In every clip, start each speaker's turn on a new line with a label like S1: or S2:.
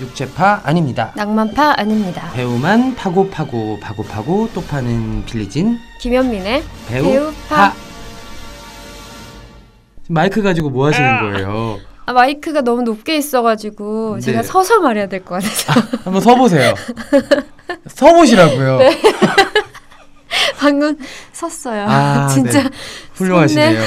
S1: 육체파 아닙니다.
S2: 낭만파 아닙니다.
S1: 배우만 파고 파고 파고 파고 또 파는 빌리진
S2: 김현민의
S1: 배우,
S2: 배우파.
S1: 마이크 가지고 뭐 하시는 거예요?
S2: 아, 마이크가 너무 높게 있어가지고
S1: 네.
S2: 제가 서서 말해야 될 것 같아서
S1: 한번 서보세요. 서보시라고요.
S2: 방금 섰어요.
S1: 아,
S2: 진짜
S1: 네. 훌륭하시네요.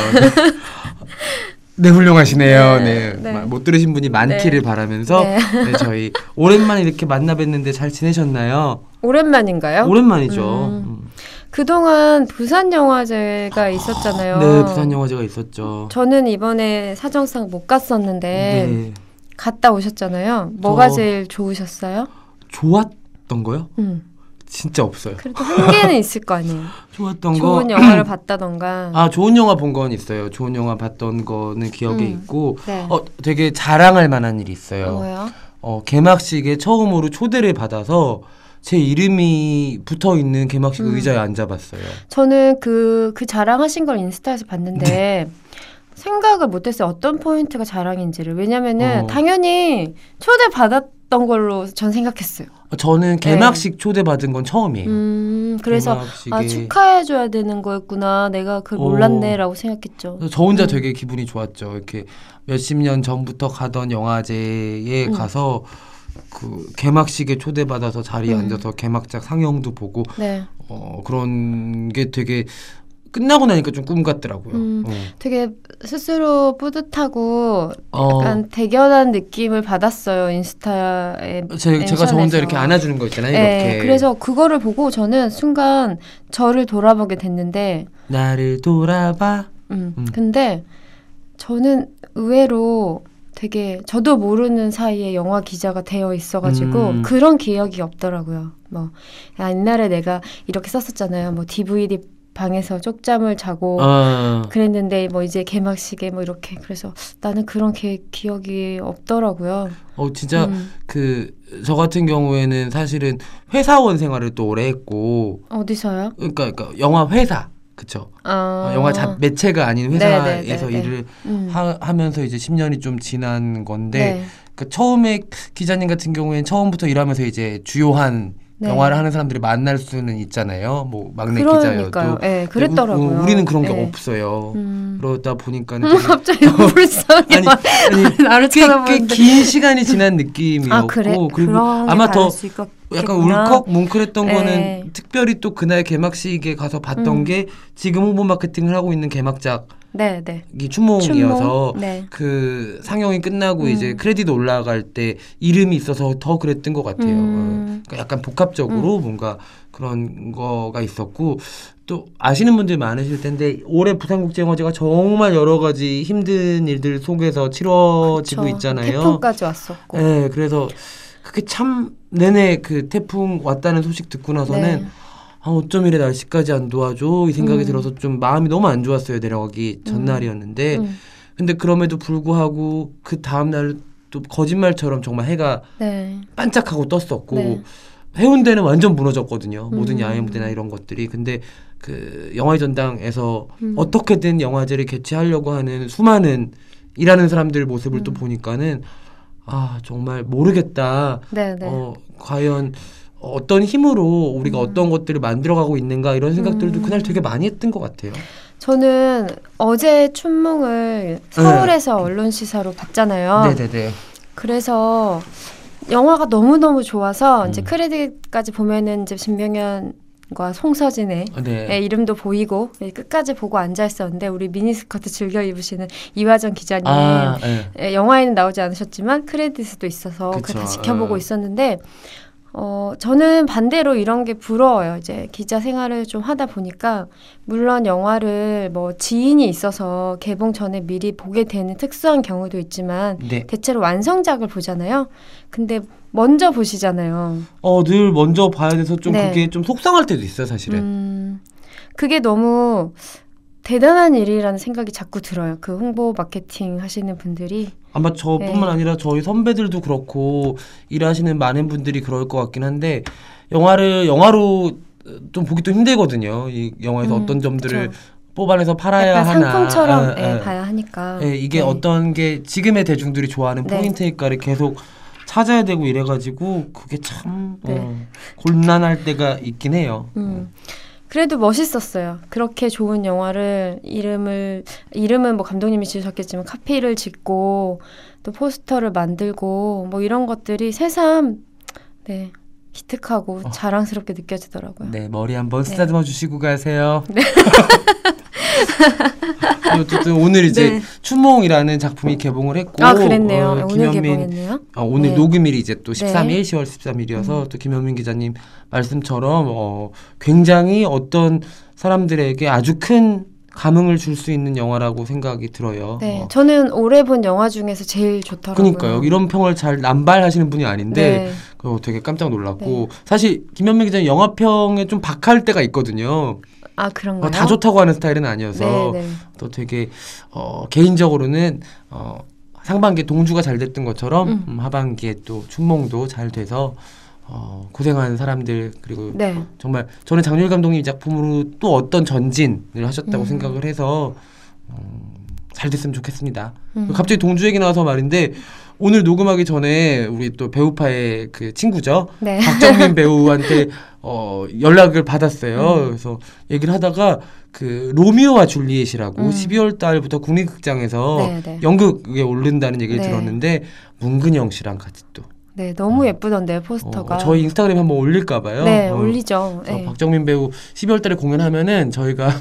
S1: 네. 네, 훌륭하시네요. 네,
S2: 네, 네.
S1: 마- 못 들으신 분이 많기를
S2: 네.
S1: 바라면서
S2: 네.
S1: 네, 저희 오랜만에 이렇게 만나 뵀는데 잘 지내셨나요?
S2: 오랜만인가요?
S1: 오랜만이죠.
S2: 음.
S1: 음.
S2: 그동안 부산 영화제가 있었잖아요.
S1: 네, 부산 영화제가 있었죠.
S2: 저는 이번에 사정상 못 갔었는데
S1: 네,
S2: 갔다 오셨잖아요. 뭐가
S1: 저-
S2: 제일 좋으셨어요?
S1: 좋았던 거요?
S2: 음.
S1: 진짜 없어요.
S2: 그래도 한계는 있을 거 아니에요.
S1: 좋았던 거.
S2: 좋은 영화를 봤다던가.
S1: 아 좋은 영화 본 건 있어요. 좋은 영화 봤던 거는 기억에
S2: 음.
S1: 있고
S2: 네.
S1: 어 되게 자랑할 만한 일이 있어요.
S2: 뭐요?
S1: 어 개막식에 처음으로 초대를 받아서 제 이름이 붙어 있는 개막식
S2: 음.
S1: 의자에 앉아봤어요.
S2: 저는 그, 그 자랑하신 걸 인스타에서 봤는데
S1: 네.
S2: 생각을 못했어요. 어떤 포인트가 자랑인지를. 왜냐면은
S1: 어.
S2: 당연히 초대 받았 던 걸로 전 생각했어요.
S1: 어, 저는 개막식 초대 받은 건 처음이에요.
S2: 음, 그래서
S1: 개막식에
S2: 아, 축하해줘야 되는 거였구나. 내가 그걸
S1: 어.
S2: 몰랐네라고 생각했죠.
S1: 저 혼자
S2: 음.
S1: 되게 기분이 좋았죠. 이렇게 몇십 년 전부터 가던 영화제에
S2: 음.
S1: 가서 그 개막식에 초대받아서 자리에
S2: 음.
S1: 앉아서 개막작 상영도 보고
S2: 네.
S1: 어 그런 게 되게 끝나고 나니까 좀 꿈 같더라고요.
S2: 음.
S1: 어.
S2: 되게 스스로 뿌듯하고
S1: 어,
S2: 약간 대견한 느낌을 받았어요. 인스타에.
S1: 제, 제가 저 혼자. 이렇게 안아주는 거 있잖아요.
S2: 네,
S1: 이렇게
S2: 그래서 그거를 보고 저는 순간 저를 돌아보게 됐는데,
S1: 나를 돌아봐.
S2: 음,
S1: 음.
S2: 근데 저는 의외로 되게 저도 모르는 사이에 영화 기자가 되어 있어가지고
S1: 음.
S2: 그런 기억이 없더라고요. 뭐 아, 옛날에 내가 이렇게 썼었잖아요. 뭐 DVD 방에서 쪽잠을 자고
S1: 어,
S2: 그랬는데 뭐 이제 개막식에 뭐 이렇게 그래서 나는 그런 기, 기억이 없더라고요.
S1: 어 진짜
S2: 음.
S1: 그저 같은 경우에는 사실은 회사원 생활을 또 오래 했고,
S2: 어디서요?
S1: 그러니까, 그러니까 영화 회사 그쵸?
S2: 아,
S1: 어, 영화 자, 매체가 아닌
S2: 네,
S1: 회사에서
S2: 네, 네, 네.
S1: 일을
S2: 음.
S1: 하, 면서 이제 10년이 좀 지난 건데
S2: 네.
S1: 그 처음에 기자님 같은 경우에는 처음부터 일하면서 이제 주요한
S2: 네.
S1: 영화를 하는 사람들이 만날 수는 있잖아요. 뭐 막내
S2: 그러니까요.
S1: 기자여도.
S2: 예,
S1: 근데
S2: 그랬더라고요.
S1: 우, 우 리는 그런 게
S2: 예.
S1: 없어요.
S2: 음.
S1: 그러다 보니까는
S2: 음,
S1: 되게-
S2: 갑자기 불쌍해.
S1: 아니, 아니
S2: 나를
S1: 꽤, 꽤
S2: 쳐다보는데.
S1: 긴 시간이 지난 느낌이었고
S2: 아 그래?
S1: 그리고 아마 더. 약간 울컥 뭉클했던
S2: 네.
S1: 거는 특별히 또 그날 개막식에 가서 봤던
S2: 음.
S1: 게 지금 홍보 마케팅을 하고 있는 개막작 이
S2: 네, 네.
S1: 춘몽이어서
S2: 춘몽? 네.
S1: 그 상영이 끝나고
S2: 음.
S1: 이제 크레딧 올라갈 때 이름이 있어서 더 그랬던 것 같아요.
S2: 음.
S1: 그러니까 약간 복합적으로 뭔가 그런 거가 있었고 또 아시는 분들 많으실 텐데 올해 부산국제영화제가 정말 여러 가지 힘든 일들 속에서 치러지고
S2: 그쵸.
S1: 있잖아요.
S2: 태풍까지 왔었고.
S1: 네, 그래서 그게 참 내내 그 태풍 왔다는 소식 듣고 나서는
S2: 네.
S1: 아, 어쩜 이래 날씨까지 안 도와줘 이 생각이
S2: 음.
S1: 들어서 좀 마음이 너무 안 좋았어요 내려가기 전날이었는데
S2: 음.
S1: 근데 그럼에도 불구하고 그 다음 날 또 거짓말처럼 정말 해가
S2: 네.
S1: 반짝하고 떴었고
S2: 네.
S1: 해운대는 완전 무너졌거든요 모든
S2: 음.
S1: 야외 무대나 이런 것들이 근데 그 영화의 전당에서
S2: 음.
S1: 어떻게든 영화제를 개최하려고 하는 수많은 일하는 사람들 모습을 또
S2: 음.
S1: 보니까는 아 정말 모르겠다
S2: 네, 네.
S1: 어, 과연 어떤 힘으로 우리가
S2: 음.
S1: 어떤 것들을 만들어가고 있는가 이런 생각들도
S2: 음.
S1: 그날 되게 많이 했던 것 같아요.
S2: 저는 어제 춘몽을 서울에서 언론 시사로 봤잖아요.
S1: 네. 네네네.
S2: 그래서 영화가 너무 너무 좋아서 이제
S1: 음.
S2: 크레딧까지 보면은 이제 진병현 과 송서진의
S1: 아, 네.
S2: 예, 이름도 보이고 예, 끝까지 보고 앉아 있었는데 우리 미니스커트 즐겨 입으시는 이화정 기자님
S1: 아, 네.
S2: 예, 영화에는 나오지 않으셨지만 크레딧도 있어서
S1: 그쵸,
S2: 그걸 다 지켜보고
S1: 어.
S2: 있었는데 어 저는 반대로 이런 게 부러워요. 이제 기자 생활을 좀 하다 보니까 물론 영화를 뭐 지인이 있어서 개봉 전에 미리 보게 되는 특수한 경우도 있지만
S1: 네.
S2: 대체로 완성작을 보잖아요. 근데 먼저 보시잖아요.
S1: 어, 늘 먼저 봐야 돼서 좀
S2: 네.
S1: 그게 좀 속상할 때도 있어요, 사실은.
S2: 음, 그게 너무 대단한 일이라는 생각이 자꾸 들어요. 그 홍보 마케팅 하시는 분들이.
S1: 아마 저뿐만
S2: 네.
S1: 아니라 저희 선배들도 그렇고 일하시는 많은 분들이 그럴 것 같긴 한데 영화를 영화로 좀 보기 또 힘들거든요. 이 영화에서
S2: 음,
S1: 어떤 점들을
S2: 그쵸.
S1: 뽑아내서 팔아야
S2: 약간
S1: 하나.
S2: 상품처럼
S1: 예,
S2: 예,
S1: 예.
S2: 봐야 하니까.
S1: 예, 이게
S2: 네.
S1: 어떤 게 지금의 대중들이 좋아하는
S2: 네.
S1: 포인트일까를 계속 찾아야 되고 이래가지고 그게 참
S2: 네.
S1: 어, 곤란할 때가 있긴 해요.
S2: 음. 그래도 멋있었어요. 그렇게 좋은 영화를 이름을 이름은 뭐 감독님이 지으셨겠지만 카피를 짓고 또 포스터를 만들고 뭐 이런 것들이 새삼 네 기특하고
S1: 어.
S2: 자랑스럽게 느껴지더라고요.
S1: 네 머리 한번
S2: 네.
S1: 쓰다듬어 주시고 가세요. 어쨌든 오늘 이제
S2: 네.
S1: 추몽이라는 작품이 개봉을 했고
S2: 아 그랬네요.
S1: 어,
S2: 오늘
S1: 김현민
S2: 개봉했네요.
S1: 어, 오늘
S2: 네.
S1: 녹음일이 이제 또
S2: 네.
S1: 13일, 10월 13일이어서 또 김현민 기자님 말씀처럼 어, 굉장히 어떤 사람들에게 아주 큰 감흥을 줄 수 있는 영화라고 생각이 들어요.
S2: 네,
S1: 어,
S2: 저는 올해 본 영화 중에서 제일 좋더라고요.
S1: 그러니까요. 이런 평을 잘 남발하시는 분이 아닌데
S2: 네.
S1: 어, 되게 깜짝 놀랐고 사실 김현민 기자님 영화평에 좀 박할 때가 있거든요.
S2: 아 그런가요?
S1: 어, 다 좋다고 하는 스타일은 아니어서
S2: 네, 네.
S1: 또 되게 어, 개인적으로는 어, 상반기에 동주가 잘 됐던 것처럼
S2: 음.
S1: 음, 하반기에 또 춘몽도 잘 돼서 어, 고생하는 사람들 그리고
S2: 네.
S1: 정말 저는 장률 감독님 이 작품으로 또 어떤 전진을 하셨다고
S2: 음.
S1: 생각을 해서 어, 잘 됐으면 좋겠습니다.
S2: 음.
S1: 갑자기 동주 얘기 나와서 말인데 오늘 녹음하기 전에 우리 또 배우파의 그 친구죠
S2: 네.
S1: 박정민 배우한테 어, 연락을 받았어요.
S2: 음.
S1: 그래서 얘기를 하다가 그 로미오와 줄리엣이라고
S2: 음.
S1: 12월 달부터 국립극장에서
S2: 네, 네.
S1: 연극에 오른다는 얘기를
S2: 네.
S1: 들었는데 문근영 씨랑 같이 또
S2: 네, 너무 예쁘던데요, 포스터가.
S1: 어, 저희 인스타그램 한번 올릴까 봐요.
S2: 네,
S1: 어,
S2: 올리죠. 네.
S1: 박정민 배우 12월 달에 공연하면은 저희가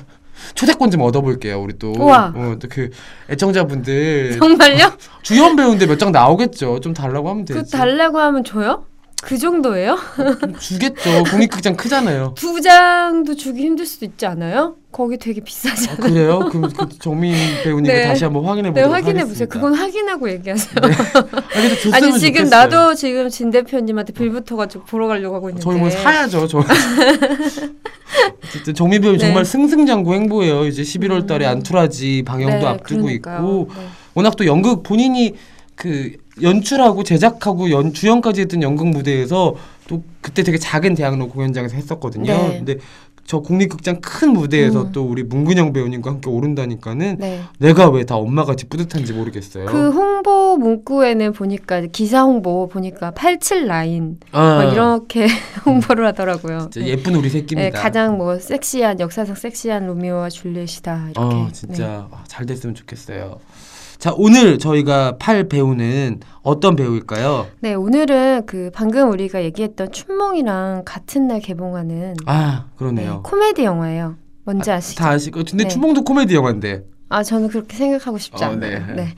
S1: 초대권 좀 얻어볼게요. 우리 또. 어, 또그 애청자분들
S2: 정말요?
S1: 주연 배우인데 몇 장 나오겠죠. 좀 달라고 하면 되지.
S2: 그 달라고 하면 줘요? 그 정도예요?
S1: 좀 주겠죠. 국립극장 크잖아요.
S2: 두 장도 주기 힘들 수도 있지 않아요? 거기 되게 비싸잖아요.
S1: 아, 그래요? 그럼 그 정민 배우님께
S2: 네.
S1: 다시 한번 확인해
S2: 네,
S1: 보도록
S2: 확인해
S1: 하겠습니다.
S2: 보세요. 그건 확인하고 얘기하세요.
S1: 아, 근데 줬으면
S2: 아니 지금
S1: 좋겠어요.
S2: 나도 지금 진 대표님한테 빌붙어가지고 보러 가려고 하고 있는데.
S1: 저희 뭐 사야죠. 저. 어쨌든 정민 배우
S2: 네.
S1: 정말 승승장구 행보예요. 이제 11월 달에
S2: 음.
S1: 안투라지 방영도
S2: 네,
S1: 앞두고
S2: 그러니까요.
S1: 있고
S2: 네.
S1: 워낙 또 연극 본인이 그 연출하고 제작하고 연 주연까지 했던 연극 무대에서 또 그때 되게 작은 대학로 공연장에서 했었거든요.
S2: 네.
S1: 근데 저 국립극장 큰 무대에서
S2: 음.
S1: 또 우리 문근영 배우님과 함께 오른다니까는
S2: 네.
S1: 내가 왜 다 엄마같이 뿌듯한지 모르겠어요.
S2: 그 홍보 문구에는 보니까 기사 홍보 보니까 87 라인
S1: 아,
S2: 막 이렇게 홍보를 하더라고요.
S1: 진짜 예쁜 우리
S2: 네,
S1: 새끼입니다.
S2: 가장 뭐 섹시한 역사상 섹시한 로미오와 줄리엣이다 이렇게.
S1: 어, 진짜 아, 잘 됐으면 좋겠어요. 자, 오늘 저희가 팔 배우는 어떤 배우일까요?
S2: 네. 네, 오늘은 그 방금 우리가 얘기했던 춘몽이랑 같은 날 개봉하는
S1: 아,
S2: 네,
S1: 그러네요.
S2: 코미디 영화예요. 뭔지 아, 시죠
S1: 다 아시고 근데
S2: 네.
S1: 춘몽도 코미디 영화인데.
S2: 아 저는 그렇게 생각하고 싶지
S1: 어,
S2: 않아요.
S1: 네.
S2: 네.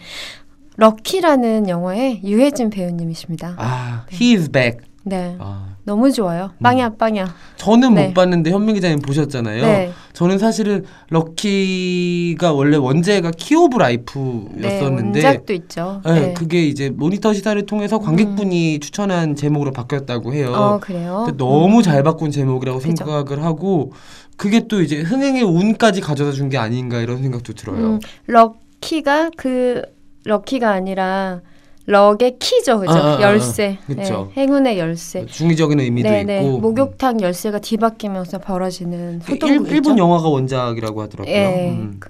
S2: 럭키라는 영화의 유해진 배우님이십니다.
S1: 아,
S2: 네.
S1: he is back.
S2: 네.
S1: 아,
S2: 너무 좋아요. 빵야 빵야.
S1: 저는
S2: 네.
S1: 못 봤는데 현민 기자님 보셨잖아요.
S2: 네.
S1: 저는 사실은 럭키가 원래 원제가 Key of
S2: 네,
S1: Life였었는데
S2: 원작도 있죠.
S1: 네,
S2: 네.
S1: 그게 이제 모니터 시사를 통해서 관객분이 추천한 제목으로 바뀌었다고 해요.
S2: 어 그래요.
S1: 너무
S2: 음.
S1: 잘 바꾼 제목이라고
S2: 그죠.
S1: 생각을 하고 그게 또 이제 흥행의 운까지 가져다 준 게 아닌가 이런 생각도 들어요.
S2: 음, 럭키가 그 럭키가 아니라 럭의 키죠, 그죠?
S1: 아, 아, 아,
S2: 열쇠.
S1: 그쵸.
S2: 네, 행운의 열쇠.
S1: 중의적인 의미도
S2: 네네.
S1: 있고
S2: 목욕탕 열쇠가 뒤바뀌면서 벌어지는
S1: 그 일,
S2: 소동극이죠.
S1: 일본 영화가 원작이라고 하더라고요.
S2: 예.
S1: 음.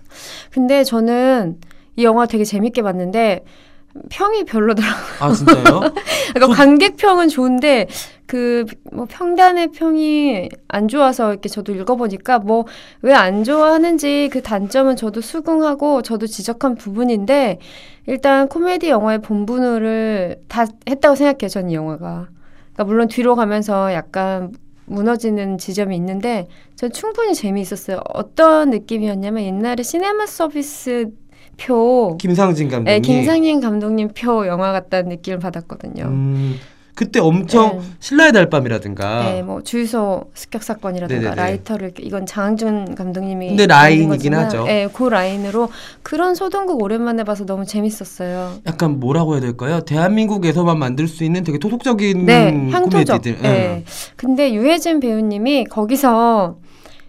S2: 근데 저는 이 영화 되게 재밌게 봤는데 평이 별로더라고요.
S1: 아 진짜요?
S2: 그러니까 관객평은 좋은데 그 뭐 평단의 평이 안 좋아서 이렇게 저도 읽어보니까 뭐 왜 안 좋아하는지 그 단점은 저도 수긍하고 저도 지적한 부분인데 일단 코미디 영화의 본분을 다 했다고 생각해요. 저는 이 영화가. 그러니까 물론 뒤로 가면서 약간 무너지는 지점이 있는데 전 충분히 재미있었어요. 어떤 느낌이었냐면 옛날에 시네마 서비스 표
S1: 김상진 감독님.
S2: 네, 김상진 감독님 표 영화 같다는 느낌을 받았거든요.
S1: 음, 그때 엄청
S2: 네.
S1: 신라의 달밤이라든가.
S2: 네, 뭐 주유소 습격 사건이라든가
S1: 네네네.
S2: 라이터를 이건 장항준 감독님이
S1: 근데 라인이긴 하죠.
S2: 네, 그 라인으로 그런 소동극 오랜만에 봐서 너무 재밌었어요.
S1: 약간 뭐라고 해야 될까요? 대한민국에서만 만들 수 있는 되게 토속적인
S2: 네, 향토적.
S1: 코미디들.
S2: 네. 근데 유해진 배우님이 거기서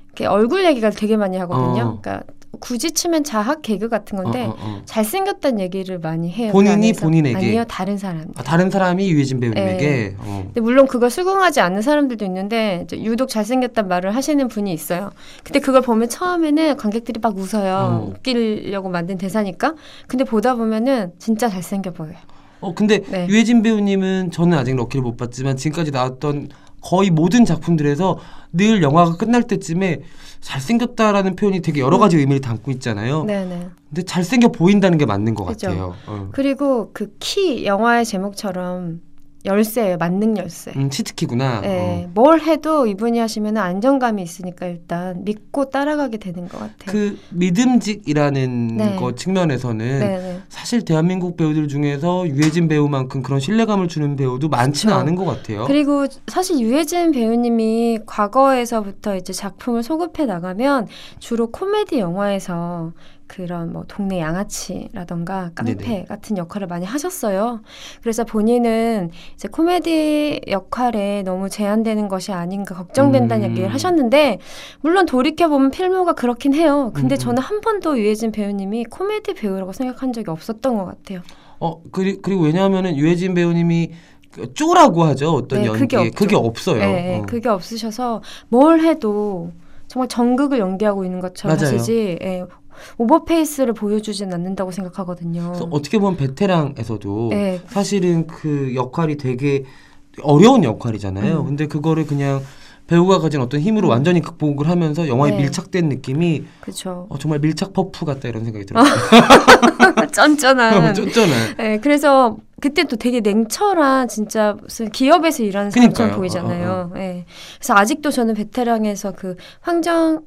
S2: 이렇게 얼굴 얘기가 되게 많이 하거든요.
S1: 어.
S2: 그러니까 굳이 치면 자학 개그 같은
S1: 어,
S2: 건데
S1: 어, 어.
S2: 잘생겼다는 얘기를 많이 해요.
S1: 본인이
S2: 그.
S1: 본인에게?
S2: 아니요, 다른 사람.
S1: 아, 다른 사람이 유해진 배우님에게.
S2: 네.
S1: 어.
S2: 근데 물론 그걸 수긍하지 않는 사람들도 있는데 유독 잘생겼단 말을 하시는 분이 있어요. 근데 그걸 보면 처음에는 관객들이 막 웃어요.
S1: 어.
S2: 웃기려고 만든 대사니까. 근데 보다 보면은 진짜 잘생겨 보여요.
S1: 어 근데
S2: 네.
S1: 유해진 배우님은 저는 아직 럭키를 못 봤지만 지금까지 나왔던 거의 모든 작품들에서 늘 영화가 끝날 때쯤에 잘생겼다라는 표현이 되게 여러 가지 의미를 담고 있잖아요.
S2: 네네.
S1: 근데 잘생겨 보인다는 게 맞는 것
S2: 그죠.
S1: 같아요. 어.
S2: 그리고 그 키 영화의 제목처럼 열쇠예요. 만능 열쇠.
S1: 음, 치트키구나.
S2: 네,
S1: 어.
S2: 뭘 해도 이분이 하시면 안정감이 있으니까 일단 믿고 따라가게 되는 것 같아요.
S1: 그 믿음직이라는
S2: 네.
S1: 거 측면에서는
S2: 네네.
S1: 사실 대한민국 배우들 중에서 유해진 배우만큼 그런 신뢰감을 주는 배우도 많지는
S2: 그쵸.
S1: 않은 것 같아요.
S2: 그리고 사실 유해진 배우님이 과거에서부터 이제 작품을 소급해 나가면 주로 코미디 영화에서 그런 뭐 동네 양아치라던가 깡패
S1: 네네.
S2: 같은 역할을 많이 하셨어요. 그래서 본인은 이제 코미디 역할에 너무 제한되는 것이 아닌가 걱정된다는
S1: 음.
S2: 얘기를 하셨는데 물론 돌이켜 보면 필모가 그렇긴 해요. 근데
S1: 음, 음.
S2: 저는 한 번도 유해진 배우님이 코미디 배우라고 생각한 적이 없었던 것 같아요.
S1: 어 그리, 그리고 왜냐하면은 유해진 배우님이 그 쪼라고 하죠 어떤
S2: 네, 그게
S1: 연기에
S2: 없죠.
S1: 그게 없어요.
S2: 네,
S1: 어.
S2: 그게 없으셔서 뭘 해도 정말 전극을 연기하고 있는 것처럼
S1: 맞아요.
S2: 하시지 예, 오버페이스를 보여주진 않는다고 생각하거든요.
S1: 어떻게 보면 베테랑에서도
S2: 네,
S1: 사실은 그 역할이 되게 어려운 역할이잖아요.
S2: 음.
S1: 근데 그거를 그냥 배우가 가진 어떤 힘으로
S2: 음.
S1: 완전히 극복을 하면서 영화에
S2: 네.
S1: 밀착된 느낌이
S2: 그렇죠.
S1: 어, 정말 밀착 퍼프 같다 이런 생각이 들어요.
S2: 쩐쩐한.
S1: 쫀쫀해.
S2: 네, 그래서 그때 또 되게 냉철한 진짜 무슨 기업에서 일하는 사람처럼. 보이잖아요. 예. 그래서 아직도 저는 베테랑에서 그 황정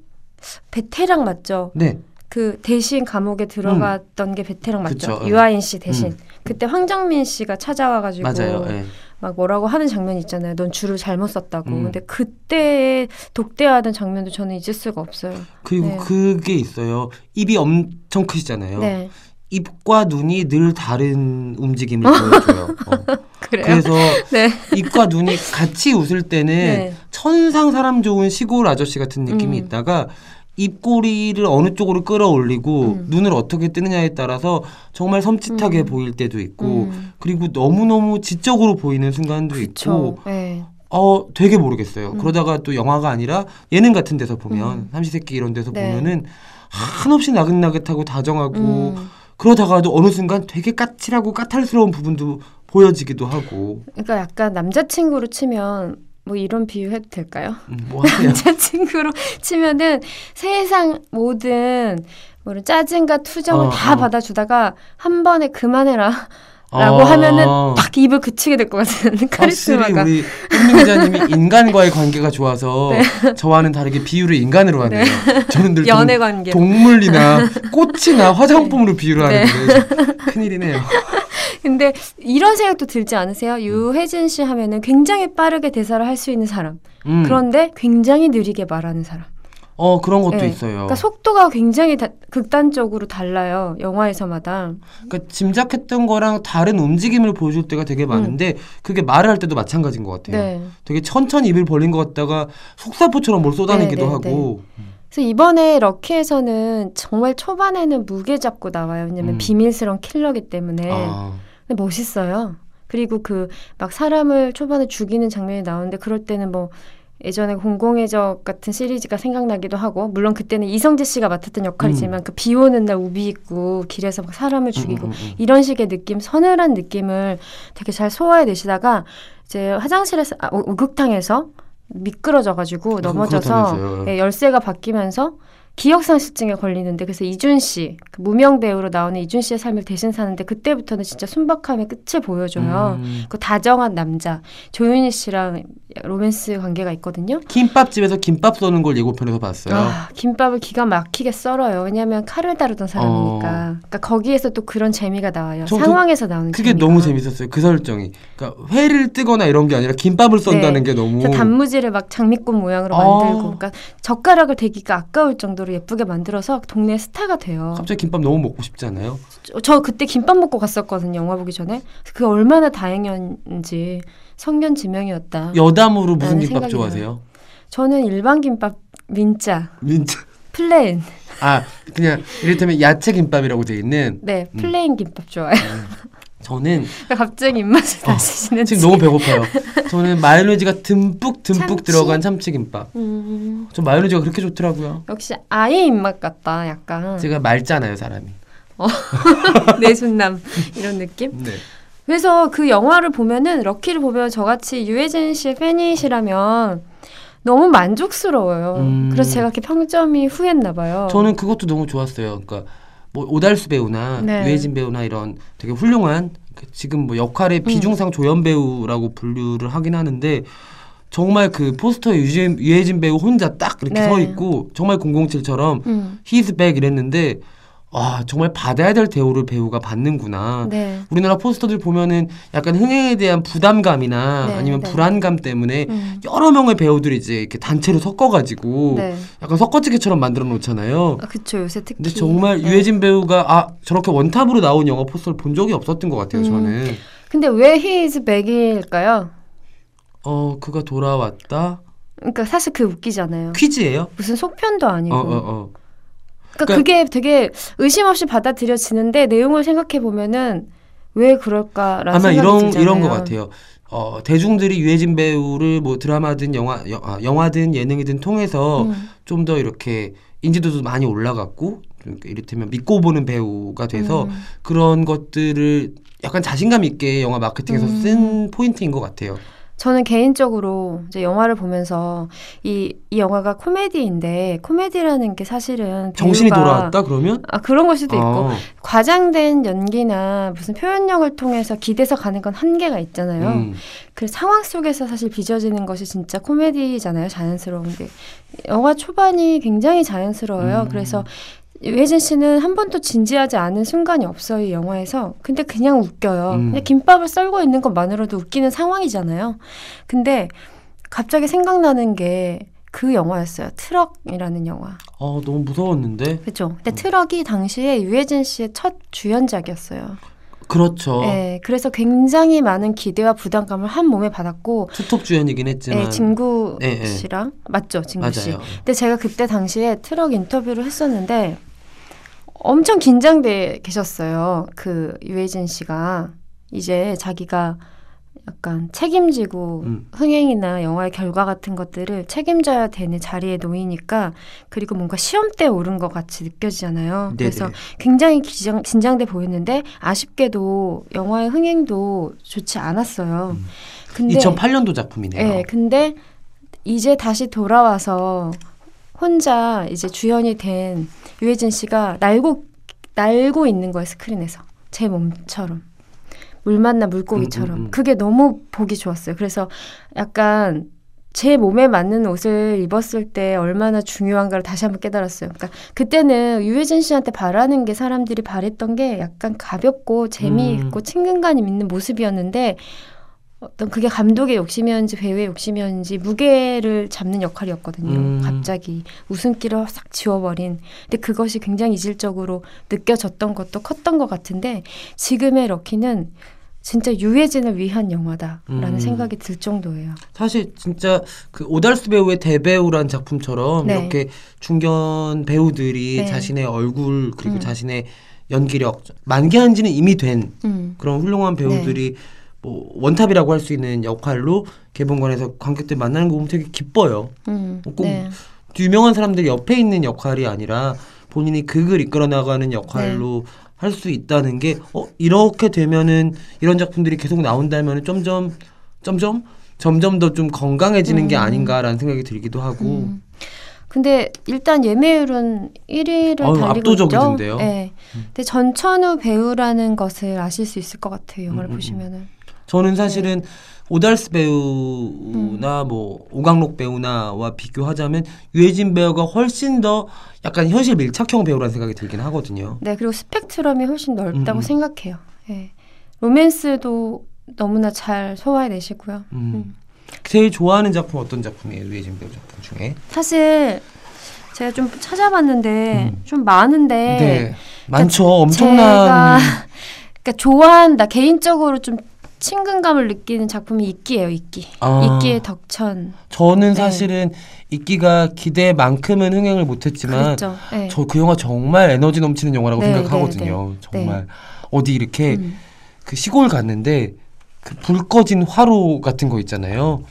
S2: 베테랑 맞죠?
S1: 네.
S2: 그 대신 감옥에 들어갔던 게 베테랑 맞죠?
S1: 그쵸, 예.
S2: 유아인 씨 대신.
S1: 음.
S2: 그때 황정민 씨가 찾아와가지고
S1: 맞아요. 예.
S2: 막 뭐라고 하는 장면 있잖아요. 넌 줄을 잘못 썼다고.
S1: 음.
S2: 근데 그때 독대하는 장면도 저는 잊을 수가 없어요.
S1: 그리고
S2: 네.
S1: 그게 있어요. 입이 엄청 크시잖아요.
S2: 네.
S1: 입과 눈이 늘 다른 움직임을 보여줘요. 어. 그래서
S2: 네.
S1: 입과 눈이 같이 웃을 때는
S2: 네.
S1: 천상 사람 좋은 시골 아저씨 같은 느낌이
S2: 음.
S1: 있다가 입꼬리를 어느 쪽으로 끌어올리고
S2: 음.
S1: 눈을 어떻게 뜨느냐에 따라서 정말 섬찟하게
S2: 음.
S1: 보일 때도 있고
S2: 음.
S1: 그리고 너무너무 지적으로 보이는 순간도 있고
S2: 그쵸. 네.
S1: 어 되게 모르겠어요.
S2: 음.
S1: 그러다가 또 영화가 아니라 예능 같은 데서 보면
S2: 음.
S1: 삼시세끼 이런 데서
S2: 네.
S1: 보면은 한없이 나긋나긋하고 다정하고
S2: 음.
S1: 그러다가도 어느 순간 되게 까칠하고 까탈스러운 부분도 보여지기도 하고
S2: 그러니까 약간 남자친구로 치면 뭐 이런 비유 해도 될까요?
S1: 음, 뭐?
S2: 남자친구로 치면은 세상 모든 뭐 짜증과 투정을
S1: 어,
S2: 다
S1: 어.
S2: 받아주다가 한 번에 그만해라 라고
S1: 어.
S2: 하면은 딱 입을 그치게 될 것 같은
S1: 확실히
S2: 카리스마가
S1: 우리 현민 기자님이 인간과의 관계가 좋아서
S2: 네.
S1: 저와는 다르게 비유를 인간으로 하네요. 저는 늘
S2: 연애 관계
S1: 동, 동물이나 꽃이나 화장품으로 비유를
S2: 네.
S1: 하는데 큰일이네요.
S2: 근데 이런 생각도 들지 않으세요? 유혜진 씨 하면은 굉장히 빠르게 대사를 할 수 있는 사람
S1: 음.
S2: 그런데 굉장히 느리게 말하는 사람
S1: 어 그런 것도
S2: 네.
S1: 있어요.
S2: 그러니까 속도가 굉장히 다- 극단적으로 달라요 영화에서마다
S1: 그러니까 짐작했던 거랑 다른 움직임을 보여줄 때가 되게 많은데 그게 말을 할 때도 마찬가지인 것 같아요.
S2: 네.
S1: 되게 천천히 입을 벌린 것 같다가 속사포처럼 뭘 쏟아내기도
S2: 네, 네,
S1: 하고
S2: 그래서 이번에 럭키에서는 정말 초반에는 무게 잡고 나와요. 왜냐면
S1: 음.
S2: 비밀스러운 킬러기 때문에.
S1: 아,
S2: 근데 멋있어요. 그리고 그 막 사람을 초반에 죽이는 장면이 나오는데 그럴 때는 뭐 예전에 공공의 적 같은 시리즈가 생각나기도 하고 물론 그때는 이성재 씨가 맡았던 역할이지만 그비 오는 날 우비 입고 길에서 막 사람을 죽이고
S1: 음, 음, 음.
S2: 이런 식의 느낌 서늘한 느낌을 되게 잘 소화해내시다가 이제 화장실에서 아, 오- 목욕탕에서 미끄러져가지고 넘어져서. 예, 열쇠가 바뀌면서 기억상실증에 걸리는데 그래서 이준 씨, 그 무명 배우로 나오는 이준 씨의 삶을 대신 사는데 그때부터는 진짜 순박함의 끝을 보여줘요.
S1: 음.
S2: 그 다정한 남자 조윤희 씨랑 로맨스 관계가 있거든요.
S1: 김밥집에서 김밥 쏘는 걸 예고편에서 봤어요.
S2: 아, 김밥을 기가 막히게 썰어요. 왜냐하면 칼을 다루던 사람이니까. 그러니까 거기에서 또 그런 재미가 나와요.
S1: 저 그-
S2: 상황에서 나오는
S1: 그게
S2: 재미가.
S1: 너무 재밌었어요. 그 설정이. 그러니까 회를 뜨거나 이런 게 아니라 김밥을 썬다는 게 너무
S2: 단무지를 막 장미꽃 모양으로
S1: 아.
S2: 만들고, 그러니까 젓가락을 대기가 아까울 정도로 예쁘게 만들어서 동네 스타가 돼요.
S1: 갑자기 김밥 너무 먹고 싶지 않아요?
S2: 저, 저 그때 김밥 먹고 갔었거든요. 영화 보기 전에. 그 얼마나 다행이었는지 선견지명이었다.
S1: 여담으로 무슨 김밥 좋아하세요?
S2: 저는 일반 김밥 민자
S1: 민트.
S2: plain.
S1: 아 그냥 이를테면 야채 김밥이라고 돼 있는.
S2: 네,
S1: 음.
S2: plain 김밥 좋아해요.
S1: 저는
S2: 갑자기 입맛을
S1: 어,
S2: 다시시는
S1: 지금 너무 배고파요. 저는 마요네즈가 듬뿍 듬뿍
S2: 참치?
S1: 들어간 참치 김밥.
S2: 음,
S1: 저 마요네즈가 그렇게 좋더라고요.
S2: 역시 아이 입맛 같다. 약간
S1: 제가 맑잖아요 사람이.
S2: 뇌순남 이런 느낌.
S1: 네.
S2: 그래서 그 영화를 보면은 럭키를 보면 저같이 유해진 씨의 팬이시라면 너무 만족스러워요.
S1: 음.
S2: 그래서 제가 이렇게 평점이 후했나 봐요.
S1: 저는 그것도 너무 좋았어요. 그러니까 뭐 오달수 배우나
S2: 네.
S1: 유해진 배우나 이런 되게 훌륭한 그 지금 뭐 역할의
S2: 음.
S1: 비중상 조연 배우라고 분류를 하긴 하는데 정말 그 포스터에 유해진, 배우 혼자 딱 이렇게
S2: 네.
S1: 서 있고 정말 007처럼
S2: 음.
S1: 히즈 백 이랬는데 아 정말 받아야 될 대우를 배우가 받는구나.
S2: 네.
S1: 우리나라 포스터들 보면은 약간 흥행에 대한 부담감이나
S2: 네,
S1: 아니면
S2: 네.
S1: 불안감 때문에
S2: 음.
S1: 여러 명의 배우들이 이제 이렇게 단체로 섞어가지고
S2: 네.
S1: 약간 섞어찌개처럼 만들어 놓잖아요.
S2: 아, 그쵸 요새 특히.
S1: 근데 정말
S2: 네.
S1: 유해진 배우가 아 저렇게 원탑으로 나온 영화 포스터를 본 적이 없었던 것 같아요.
S2: 음.
S1: 저는
S2: 근데 왜 히즈 백일까요?
S1: 어 그가 돌아왔다
S2: 그러니까 사실 그 웃기잖아요.
S1: 퀴즈예요.
S2: 무슨 속편도 아니고.
S1: 어 어 어.
S2: 그러니까
S1: 그러니까-
S2: 그게 되게 의심 없이 받아들여지는데 내용을 생각해 보면은 왜 그럴까라는
S1: 아마
S2: 생각이 들잖아요.
S1: 이런 것 같아요. 어 대중들이 유해진 배우를 뭐 드라마든 영화 여, 아, 영화든 예능이든 통해서
S2: 음.
S1: 좀더 이렇게 인지도도 많이 올라갔고 그러니까 이를테면 믿고 보는 배우가 돼서
S2: 음.
S1: 그런 것들을 약간 자신감 있게 영화 마케팅에서
S2: 음.
S1: 쓴 포인트인 것 같아요.
S2: 저는 개인적으로 이제 영화를 보면서 이, 이 영화가 코미디인데 코미디라는 게 사실은
S1: 정신이 돌아왔다 그러면
S2: 아 그런 걸 수도 있고
S1: 어,
S2: 과장된 연기나 무슨 표현력을 통해서 기대서 가는 건 한계가 있잖아요.
S1: 음.
S2: 그 상황 속에서 사실 빚어지는 것이 진짜 코미디잖아요. 자연스러운 게. 영화 초반이 굉장히 자연스러워요.
S1: 음.
S2: 그래서 유해진 씨는 한 번도 진지하지 않은 순간이 없어요, 이 영화에서. 근데 그냥 웃겨요.
S1: 음.
S2: 그냥 김밥을 썰고 있는 것만으로도 웃기는 상황이잖아요. 근데 갑자기 생각나는 게 그 영화였어요. 트럭이라는 영화.
S1: 어 너무 무서웠는데
S2: 그죠? 근데 트럭이 당시에 유해진 씨의 첫 주연작이었어요.
S1: 그렇죠.
S2: 네, 그래서 굉장히 많은 기대와 부담감을 한 몸에 받았고,
S1: 투톱 주연이긴 했지만
S2: 네, 진구
S1: 네, 네.
S2: 씨랑 맞죠, 진구 씨.
S1: 맞아요.
S2: 근데 제가 그때 당시에 트럭 인터뷰를 했었는데 엄청 긴장돼 계셨어요. 그 유해진 씨가 이제 자기가 약간 책임지고
S1: 음.
S2: 흥행이나 영화의 결과 같은 것들을 책임져야 되는 자리에 놓이니까 그리고 뭔가 시험대에 오른 것 같이 느껴지잖아요. 그래서
S1: 네네.
S2: 굉장히 긴장, 긴장돼 보였는데 아쉽게도 영화의 흥행도 좋지 않았어요.
S1: 음.
S2: 근데
S1: 2008년도 작품이네요.
S2: 네, 근데 이제 다시 돌아와서 혼자 이제 주연이 된 유해진 씨가 날고 날고 있는 거예요 스크린에서 제 몸처럼 물 만나 물고기처럼
S1: 음, 음, 음.
S2: 그게 너무 보기 좋았어요. 그래서 약간 제 몸에 맞는 옷을 입었을 때 얼마나 중요한가를 다시 한번 깨달았어요. 그러니까 그때는 유해진 씨한테 바라는 게 사람들이 바랬던 게 약간 가볍고 재미있고
S1: 음.
S2: 친근감 있는 모습이었는데 어떤 그게 감독의 욕심이었는지 배우의 욕심이었는지 무게를 잡는 역할이었거든요.
S1: 음.
S2: 갑자기 웃음기를 싹 지워버린. 근데 그것이 굉장히 이질적으로 느껴졌던 것도 컸던 것 같은데 지금의 럭키는 진짜 유해진을 위한 영화다라는
S1: 음.
S2: 생각이 들 정도예요.
S1: 사실 진짜 그 오달수 배우의 대배우란 작품처럼
S2: 네.
S1: 이렇게 중견 배우들이
S2: 네.
S1: 자신의 얼굴 그리고
S2: 음.
S1: 자신의 연기력 만개한지는 이미 된
S2: 음.
S1: 그런 훌륭한 배우들이
S2: 네.
S1: 뭐 원탑이라고 할 수 있는 역할로 개봉관에서 관객들 만나는 거 보면 되게 기뻐요.
S2: 음.
S1: 꼭
S2: 네.
S1: 유명한 사람들 옆에 있는 역할이 아니라 본인이 극을 이끌어 나가는 역할로
S2: 네.
S1: 할수 있다는 게 어, 이렇게 되면은 이런 작품들이 계속 나온다면은 점점 점점 점점 더 좀 건강해지는 게
S2: 음.
S1: 아닌가라는 생각이 들기도 하고
S2: 음. 근데 일단 예매율은 1위를
S1: 어휴,
S2: 달리고
S1: 압도적이던데요.
S2: 있죠. 네.
S1: 음.
S2: 근데 전천후 배우라는 것을 아실 수 있을 것 같아요. 영화를
S1: 음, 음,
S2: 보시면은.
S1: 저는 사실은
S2: 네.
S1: 오달스 배우나
S2: 음.
S1: 뭐 오강록 배우나와 비교하자면 유해진 배우가 훨씬 더 약간 현실 밀착형 배우라는 생각이 들긴 하거든요.
S2: 네, 그리고 스펙트럼이 훨씬 넓다고
S1: 음, 음.
S2: 생각해요. 예. 로맨스도 너무나 잘 소화해내시고요.
S1: 음.
S2: 음.
S1: 제일 좋아하는 작품 어떤 작품이에요? 유해진 배우 작품 중에?
S2: 사실 제가 좀 찾아봤는데
S1: 음.
S2: 좀 많은데
S1: 네, 많죠.
S2: 제가
S1: 엄청난.
S2: 그러니까 좋아한다 개인적으로 좀 친근감을 느끼는 작품이 이끼예요. 이끼.
S1: 아.
S2: 이끼의 덕천.
S1: 저는
S2: 네.
S1: 사실은 이끼가 기대만큼은 흥행을 못했지만
S2: 그랬죠. 네.
S1: 저그 영화 정말 에너지 넘치는 영화라고
S2: 네,
S1: 생각하거든요. 정말 어디 이렇게
S2: 음.
S1: 그 시골 갔는데 그 불 꺼진 화로 같은 거 있잖아요.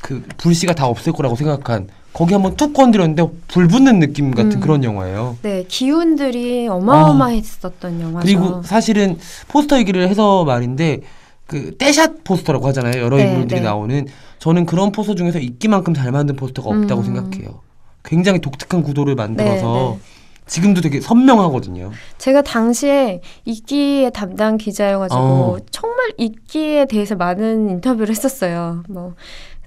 S1: 그 불씨가 다 없을 거라고 생각한 거기 한번 툭 건드렸는데 불 붙는 느낌 같은
S2: 음.
S1: 그런 영화예요.
S2: 네, 기운들이 어마어마했었던 영화죠.
S1: 그리고 사실은 포스터 얘기를 해서 말인데 그 떼샷 포스터라고 하잖아요. 여러
S2: 네,
S1: 인물들이
S2: 네.
S1: 나오는 저는 그런 포스터 중에서 이끼만큼 잘 만든 포스터가 없다고
S2: 음.
S1: 생각해요. 굉장히 독특한 구도를 만들어서
S2: 네,
S1: 지금도 되게 선명하거든요.
S2: 제가 당시에 이끼의 담당 기자여가지고
S1: 어.
S2: 정말 이끼에 대해서 많은 인터뷰를 했었어요. 뭐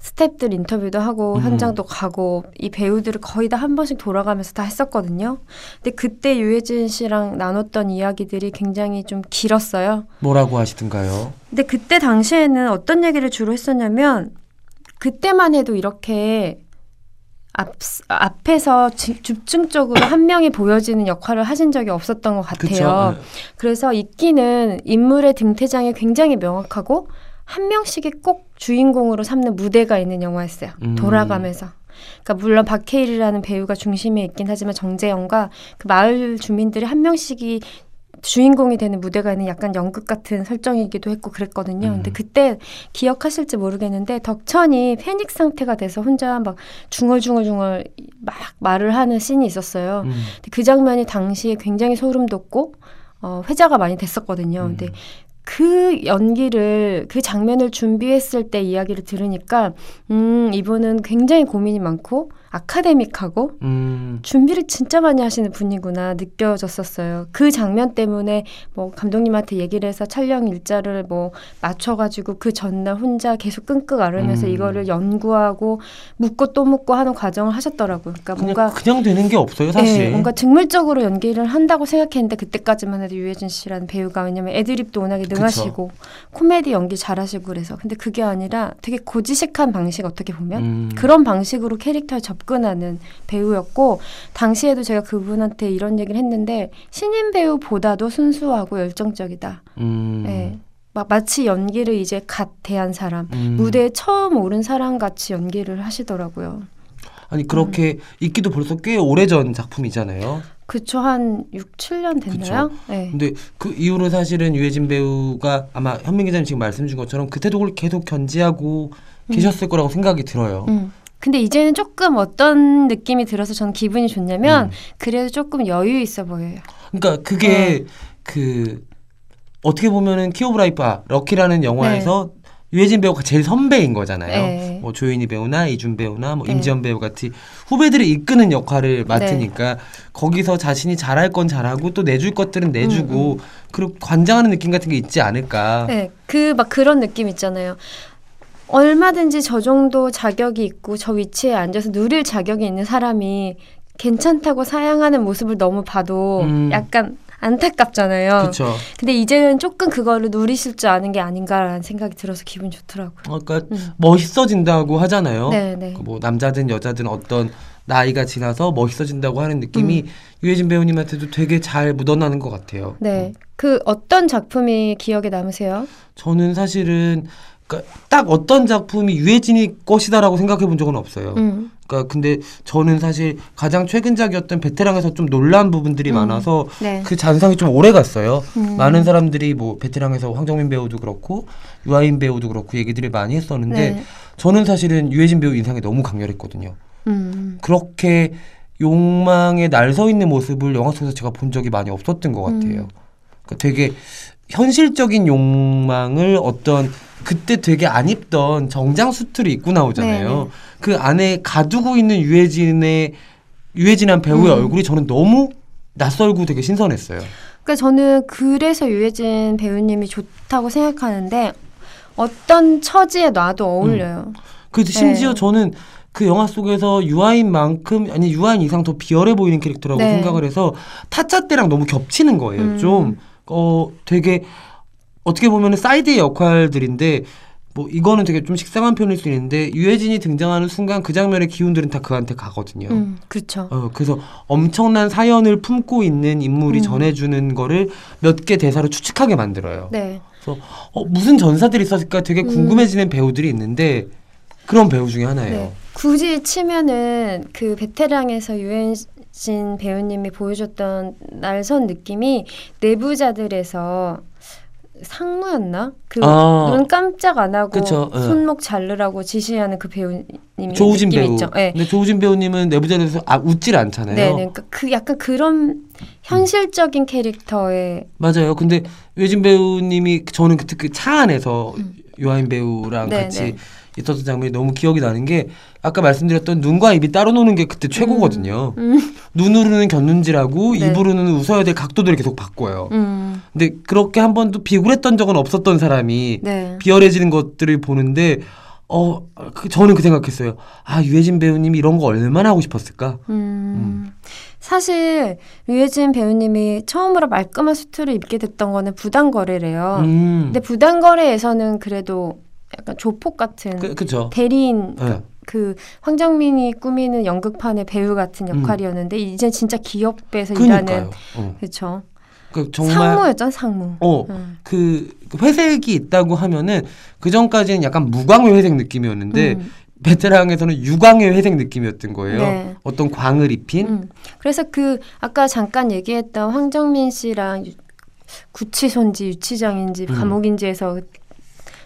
S2: 스탭들 인터뷰도 하고
S1: 음.
S2: 현장도 가고 이 배우들을 거의 다 한 번씩 돌아가면서 다 했었거든요. 근데 그때 유해진 씨랑 나눴던 이야기들이 굉장히 좀 길었어요.
S1: 뭐라고 하시던가요?
S2: 근데 그때 당시에는 어떤 얘기를 주로 했었냐면 그때만 해도 이렇게 앞, 앞에서 지- 집중적으로 한 명이 보여지는 역할을 하신 적이 없었던 것 같아요.
S1: 그쵸?
S2: 그래서 이끼는 인물의 등태장이 굉장히 명확하고 한 명씩이 꼭 주인공으로 삼는 무대가 있는 영화였어요.
S1: 음.
S2: 돌아가면서. 그러니까 물론 박해일이라는 배우가 중심에 있긴 하지만 정재영과 그 마을 주민들이 한 명씩이 주인공이 되는 무대가 있는 약간 연극 같은 설정이기도 했고 그랬거든요.
S1: 음.
S2: 근데 그때 기억하실지 모르겠는데 덕천이 패닉 상태가 돼서 혼자 막 중얼중얼중얼 막 말을 하는 씬이 있었어요.
S1: 음.
S2: 근데 그 장면이 당시에 굉장히 소름 돋고 어, 회자가 많이 됐었거든요.
S1: 음.
S2: 근데 그 연기를 그 장면을 준비했을 때 이야기를 들으니까 음 이분은 굉장히 고민이 많고 아카데믹하고
S1: 음.
S2: 준비를 진짜 많이 하시는 분이구나 느껴졌었어요. 그 장면 때문에 뭐 감독님한테 얘기를 해서 촬영 일자를 뭐 맞춰가지고 그 전날 혼자 계속 끙끙 앓으면서
S1: 음.
S2: 이거를 연구하고 묻고 또 묻고 하는 과정을 하셨더라고요. 그러니까
S1: 그냥
S2: 뭔가
S1: 그냥 되는 게 없어요, 사실.
S2: 네, 뭔가 직물적으로 연기를 한다고 생각했는데 그때까지만 해도 유해진 씨라는 배우가 왜냐면 애드립도 워낙에 능하시고 코미디 연기 잘하시고 그래서 근데 그게 아니라 되게 고지식한 방식 어떻게 보면
S1: 음.
S2: 그런 방식으로 캐릭터에 접 근하는 배우였고 당시에도 제가 그분한테 이런 얘기를 했는데 신인 배우보다도 순수하고 열정적이다.
S1: 음.
S2: 네. 막 마치 연기를 이제 갓 대한 사람,
S1: 음.
S2: 무대에 처음 오른 사람 같이 연기를 하시더라고요.
S1: 아니 그렇게
S2: 음.
S1: 있기도 벌써 꽤 오래전 작품이잖아요.
S2: 그쵸 한 6, 7년 됐나요? 네.
S1: 근데 그 이후로 사실은 유해진 배우가 아마 현민 기자님 지금 말씀 준 것처럼 그때도 그걸 계속 견지하고 계셨을 거라고 생각이 들어요.
S2: 음. 근데 이제는 조금 어떤 느낌이 들어서 저는 기분이 좋냐면
S1: 음.
S2: 그래도 조금 여유 있어 보여요.
S1: 그러니까 그게
S2: 네.
S1: 그 어떻게 보면은 Key of Life 아, 럭키라는 영화에서
S2: 네.
S1: 유해진 배우가 제일 선배인 거잖아요.
S2: 네.
S1: 뭐 조인희 배우나 이준 배우나 뭐
S2: 네.
S1: 임지연 배우 같이 후배들을 이끄는 역할을 맡으니까 거기서 자신이 잘할 건 잘하고 또 내줄 것들은 내주고 그리고 관장하는 느낌 같은 게 있지 않을까.
S2: 음, 네, 그 막 그런 느낌 있잖아요. 얼마든지 저 정도 자격이 있고 저 위치에 앉아서 누릴 자격이 있는 사람이 괜찮다고 사양하는 모습을 너무 봐도
S1: 음.
S2: 약간 안타깝잖아요.
S1: 그렇죠.
S2: 근데 이제는 조금 그거를 누리실 줄 아는 게 아닌가라는 생각이 들어서 기분 좋더라고요.
S1: 그러니까
S2: 음.
S1: 멋있어진다고 하잖아요.
S2: 네, 네.
S1: 그뭐 남자든 여자든 어떤 나이가 지나서 멋있어진다고 하는
S2: 음.
S1: 느낌이 유해진 배우님한테도 되게 잘 묻어나는 것 같아요.
S2: 네. 그 어떤 작품이 기억에 남으세요?
S1: 저는 사실은 그러니까 딱 어떤 작품이 유해진이 것이다라고 생각해 본 적은 없어요.
S2: 음.
S1: 그러니까 근데 저는 사실 가장 최근작이었던 베테랑에서 좀 놀란 부분들이
S2: 음.
S1: 많아서
S2: 네.
S1: 그 잔상이 좀 오래 갔어요.
S2: 음.
S1: 많은 사람들이 뭐 베테랑에서 황정민 배우도 그렇고 유아인 배우도 그렇고 얘기들을 많이 했었는데
S2: 네.
S1: 저는 사실은 유해진 배우 인상이 너무 강렬했거든요.
S2: 음.
S1: 그렇게 욕망에 날 서 있는 모습을 영화 속에서 제가 본 적이 많이 없었던 것 같아요.
S2: 음.
S1: 그러니까 되게 현실적인 욕망을 어떤 그때 되게 안 입던 정장 수트를 입고 나오잖아요.
S2: 네네.
S1: 그 안에 가두고 있는 유해진의 유해진한 배우의
S2: 음.
S1: 얼굴이 저는 너무 낯설고 되게 신선했어요.
S2: 그러니까 저는 그래서 유해진 배우님이 좋다고 생각하는데 어떤 처지에 놔도 어울려요.
S1: 그래서 심지어
S2: 네.
S1: 저는 그 영화 속에서 유아인만큼 아니 유아인 이상 더 비열해 보이는 캐릭터라고
S2: 네.
S1: 생각을 해서 타짜 때랑 너무 겹치는 거예요.
S2: 음.
S1: 좀어 되게 어떻게 보면은 사이드의 역할들인데 뭐 이거는 되게 좀 식상한 편일 수 있는데 유해진이 등장하는 순간 그 장면의 기운들은 다 그한테 가거든요.
S2: 음, 그렇죠.
S1: 어, 그래서 엄청난 사연을 품고 있는 인물이
S2: 음.
S1: 전해주는 거를 몇 개 대사로 추측하게 만들어요.
S2: 네.
S1: 어, 무슨 전사들이 있었을까 되게
S2: 음.
S1: 궁금해지는 배우들이 있는데 그런 배우 중에 하나예요.
S2: 네. 굳이 치면은 그 베테랑에서 유해진 배우님이 보여줬던 날선 느낌이 내부자들에서 상무였나? 그
S1: 아.
S2: 눈 깜짝 안 하고
S1: 그쵸, 예.
S2: 손목 자르라고 지시하는 그 배우님이
S1: 조우진
S2: 느낌
S1: 배우.
S2: 있죠. 네.
S1: 근데 조우진 배우님은 내부자리에서 아, 웃질 않잖아요.
S2: 네, 네. 그러니까 그 약간 그런 현실적인 캐릭터의
S1: 맞아요. 근데 외진 배우님이 저는 그때 그 차 안에서 유아인 배우랑
S2: 음. 네,
S1: 같이
S2: 네.
S1: 있었던 장면이 너무 기억이 나는 게 아까 말씀드렸던 눈과 입이 따로 노는 게 그때 최고거든요.
S2: 음.
S1: 눈으로는 곁눈질하고
S2: 네.
S1: 입으로는 웃어야 될 각도들을 계속 바꿔요.
S2: 음.
S1: 근데 그렇게 한 번도 비굴했던 적은 없었던 사람이
S2: 네.
S1: 비열해지는 것들을 보는데 어 그, 저는 그 생각했어요. 아 유해진 배우님이 이런 거 얼마나 하고 싶었을까?
S2: 음. 사실 유해진 배우님이 처음으로 말끔한 수트를 입게 됐던 거는 부당거래래요.
S1: 음,
S2: 근데 부당거래에서는 그래도 약간 조폭 같은
S1: 그.
S2: 대리인
S1: 네.
S2: 그 황정민이 꾸미는 연극판의 배우 같은
S1: 음.
S2: 역할이었는데 이제 진짜 기업에서 일하는.
S1: 어.
S2: 그렇죠.
S1: 그 정말
S2: 상무였잖아 상무.
S1: 어
S2: 음.
S1: 그 회색이 있다고 하면은 그 전까지는 약간 무광의 회색 느낌이었는데
S2: 음.
S1: 베테랑에서는 유광의 회색 느낌이었던 거예요.
S2: 네.
S1: 어떤 광을 입힌.
S2: 음. 그래서 그 아까 잠깐 얘기했던 황정민 씨랑 유- 구치소인지 유치장인지
S1: 음.
S2: 감옥인지에서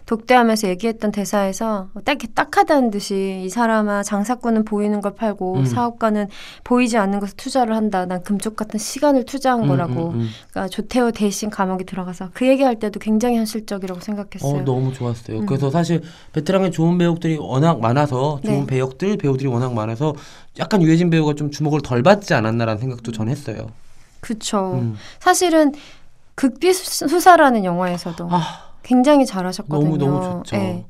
S2: 독대하면서 얘기했던 대사에서 딱 딱하다는 듯이 이 사람아 장사꾼은 보이는 걸 팔고
S1: 음.
S2: 사업가는 보이지 않는 것에 투자를 한다. 난 금쪽 같은 시간을 투자한
S1: 음,
S2: 거라고.
S1: 음, 음.
S2: 그러니까 조태호 대신 감옥에 들어가서 그 얘기할 때도 굉장히 현실적이라고 생각했어요.
S1: 어, 너무 좋았어요.
S2: 음.
S1: 그래서 사실 베테랑의 좋은 배우들이 워낙 많아서 좋은
S2: 네.
S1: 배역들 배우들이 워낙 많아서 약간 유해진 배우가 좀 주목을 덜 받지 않았나라는 생각도 전 했어요.
S2: 그쵸.
S1: 음.
S2: 사실은 극비 수사라는 영화에서도
S1: 아
S2: 굉장히 잘하셨거든요.
S1: 너무 너무 좋죠.
S2: 네.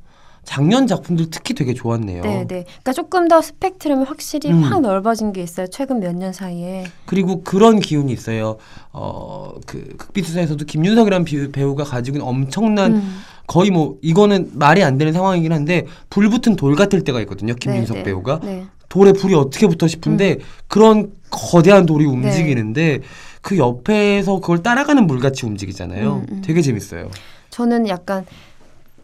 S1: 작년 작품들 특히 되게 좋았네요.
S2: 네, 네. 그러니까 조금 더 스펙트럼이 확실히
S1: 음.
S2: 확 넓어진 게 있어요. 최근 몇 년 사이에.
S1: 그리고 그런 기운이 있어요. 어, 그 극비수사에서도 김윤석이라는 비- 배우가 가지고 있는 엄청난
S2: 음.
S1: 거의 뭐 이거는 말이 안 되는 상황이긴 한데 불 붙은 돌 같을 때가 있거든요. 김윤석
S2: 네, 네.
S1: 배우가
S2: 네.
S1: 돌에 불이 어떻게 붙어 싶은데 그런 거대한 돌이 움직이는데 그 옆에서 그걸 따라가는 물같이 움직이잖아요.
S2: 음, 음.
S1: 되게 재밌어요.
S2: 저는 약간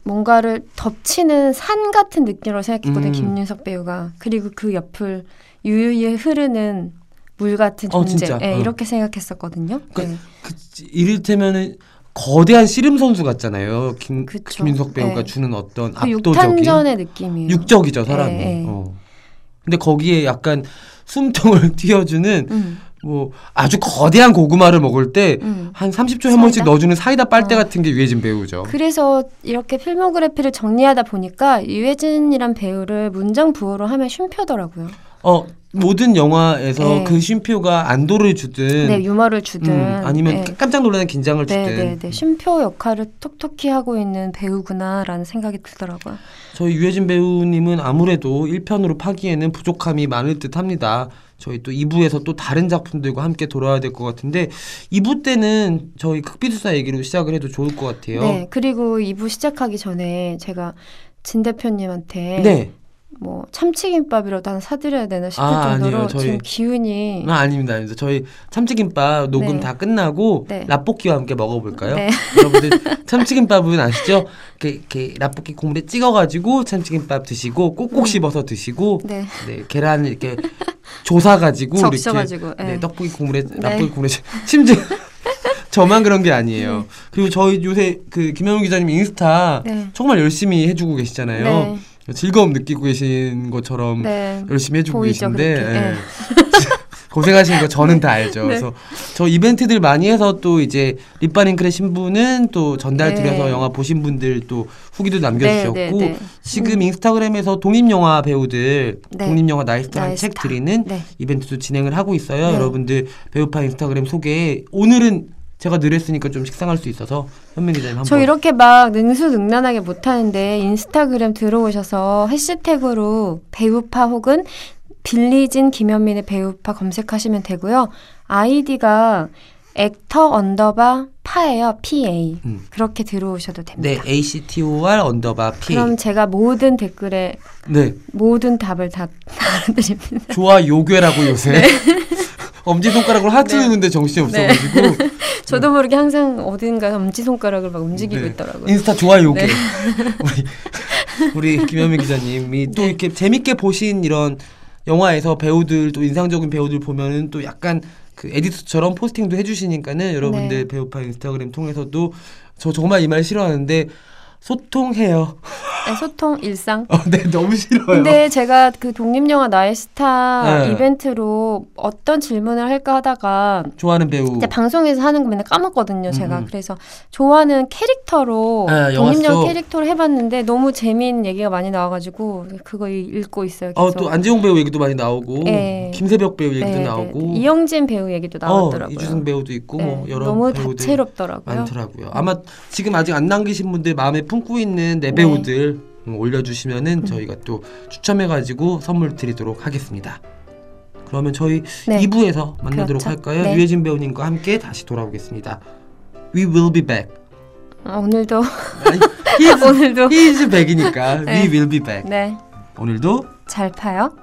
S2: 뭔가를 덮치는 산 같은 느낌으로 생각했거든요.
S1: 음.
S2: 김윤석 배우가. 그리고 그 옆을 유유히 흐르는 물 같은
S1: 어,
S2: 존재.
S1: 진짜.
S2: 네,
S1: 어.
S2: 이렇게 생각했었거든요.
S1: 그-
S2: 네.
S1: 그 이를테면은 거대한 씨름 선수 같잖아요. 김,
S2: 그쵸.
S1: 김윤석 배우가
S2: 네.
S1: 주는 어떤
S2: 그
S1: 압도적인
S2: 육탄전의 느낌이에요.
S1: 육적이죠 사람이.
S2: 네, 네.
S1: 어. 근데 거기에 약간 숨통을 틔워주는
S2: 음,
S1: 뭐 아주 거대한 고구마를 먹을 때
S2: 음.
S1: 한 30초에 한 번씩? 넣어주는 사이다 빨대
S2: 어.
S1: 같은 게 유해진 배우죠.
S2: 그래서 이렇게 필모그래피를 정리하다 보니까 유해진이란 배우를 문장 부호로 하면 쉼표더라고요.
S1: 어 모든 영화에서
S2: 네.
S1: 그 쉼표가 안도를 주든
S2: 네, 유머를 주든
S1: 음, 아니면
S2: 네.
S1: 깜짝 놀라는 긴장을 주든
S2: 네, 네, 네. 쉼표 역할을 톡톡히 하고 있는 배우구나라는 생각이 들더라고요.
S1: 저희 유해진 배우님은 아무래도 1편으로 파기에는 부족함이 많을 듯 합니다. 저희 또 2부에서 또 다른 작품들과 함께 돌아야 될 것 같은데 2부 때는 저희 극비수사 얘기로 시작을 해도 좋을 것 같아요.
S2: 네, 그리고 2부 시작하기 전에 제가 진 대표님한테
S1: 네.
S2: 뭐 참치김밥이라도 하나 사드려야 되나 싶을
S1: 아,
S2: 정도로
S1: 아니에요. 저희-
S2: 지금 기운이
S1: 아, 아닙니다. 아닙니다. 저희 참치김밥 녹음
S2: 네.
S1: 다 끝나고
S2: 네.
S1: 라볶이와 함께 먹어볼까요?
S2: 네.
S1: 여러분들 참치김밥은 아시죠? 이렇게, 이렇게 라볶이 국물에 찍어가지고 참치김밥 드시고 꼭꼭
S2: 음.
S1: 씹어서 드시고
S2: 네,
S1: 네, 계란을 이렇게 조사가지고 이렇게
S2: 적셔가지고
S1: 네,
S2: 네.
S1: 떡볶이 국물에
S2: 네.
S1: 라볶이 국물에 심지어 저만 그런 게 아니에요. 그리고 저희 요새 그 김영우 기자님 인스타
S2: 네.
S1: 정말 열심히 해주고 계시잖아요.
S2: 네.
S1: 즐거움 느끼고 계신 것처럼
S2: 네.
S1: 열심히 해주고
S2: 보이죠,
S1: 계신데. 예.
S2: 네.
S1: 고생하신 거 저는 다 알죠.
S2: 네.
S1: 그래서 저 이벤트들 많이 해서 또 이제 립반윙클의 신부는 또 전달
S2: 네.
S1: 드려서 영화 보신 분들 또 후기도 남겨주셨고
S2: 네, 네, 네.
S1: 지금 인스타그램에서 독립영화 배우들
S2: 네.
S1: 독립영화 나이스타 한 책. 드리는
S2: 네.
S1: 이벤트도 진행을 하고 있어요.
S2: 네.
S1: 여러분들 배우파 인스타그램 소개 오늘은 제가 늘 했으니까 좀 식상할 수 있어서 현민 기자님 한번
S2: 저 이렇게 막 능수능란하게 못하는데 인스타그램 들어오셔서 해시태그로 배우파 혹은 빌리진 김현민의 배우파 검색하시면 되고요. 아이디가 actor underbar 파예요. PA.
S1: 음.
S2: 그렇게 들어오셔도
S1: 네
S2: 됩니다.
S1: ACTOR underbar P
S2: 그럼 제가 모든 댓글에
S1: 네
S2: 모든 답을 다 달아드립니다.
S1: 좋아 요괴라고 요새 엄지 손가락으로 하트
S2: 네.
S1: 누는데 정신이
S2: 네.
S1: 없어가지고
S2: 저도 모르게 항상 어딘가 엄지 손가락을 막 움직이고
S1: 네.
S2: 있더라고요.
S1: 인스타 좋아 요괴
S2: 네.
S1: 우리 우리 김현민 기자님이 또
S2: 네.
S1: 이렇게 재밌게 보신 이런 영화에서 배우들 또 인상적인 배우들 보면은 또 약간 그 에디터처럼 포스팅도 해주시니까는 여러분들
S2: 네.
S1: 배우파 인스타그램 통해서도 저 정말 이 말 싫어하는데 소통해요.
S2: 네, 소통 일상.
S1: 어, 네 너무 싫어요.
S2: 근데 제가 그 독립영화 나의 스타
S1: 네.
S2: 이벤트로 어떤 질문을 할까 하다가
S1: 좋아하는 배우.
S2: 이제 방송에서 하는 거 맨날 까먹거든요, 제가.
S1: 음.
S2: 그래서 좋아하는 캐릭터로
S1: 아, 영화
S2: 독립영화
S1: 속.
S2: 캐릭터로 해봤는데 너무 재미있는 얘기가 많이 나와가지고 그거 읽고 있어요.
S1: 어, 또 안재홍 배우 얘기도 많이 나오고
S2: 네.
S1: 김세벽 배우 얘기도
S2: 네, 네.
S1: 나오고
S2: 이영진 배우 얘기도 나왔더라고요.
S1: 어, 이주승 배우도 있고
S2: 네,
S1: 뭐 여러
S2: 너무
S1: 배우들
S2: 다채롭더라고요.
S1: 많더라고요. 아마 지금 아직 안 남기신 분들 마음에 품고 있는 내
S2: 네.
S1: 배우들 음, 올려주시면은 저희가 또 추첨해가지고 선물 드리도록 하겠습니다. 그러면 저희
S2: 네.
S1: 2부에서 만나도록
S2: 그렇죠.
S1: 할까요?
S2: 네.
S1: 유해진 배우님과 함께 다시 돌아오겠습니다. We will be back.
S2: 아, 오늘도
S1: 아니, he is,
S2: 오늘도
S1: he is back이니까
S2: 네.
S1: we will be back.
S2: 네.
S1: 오늘도
S2: 잘 파요.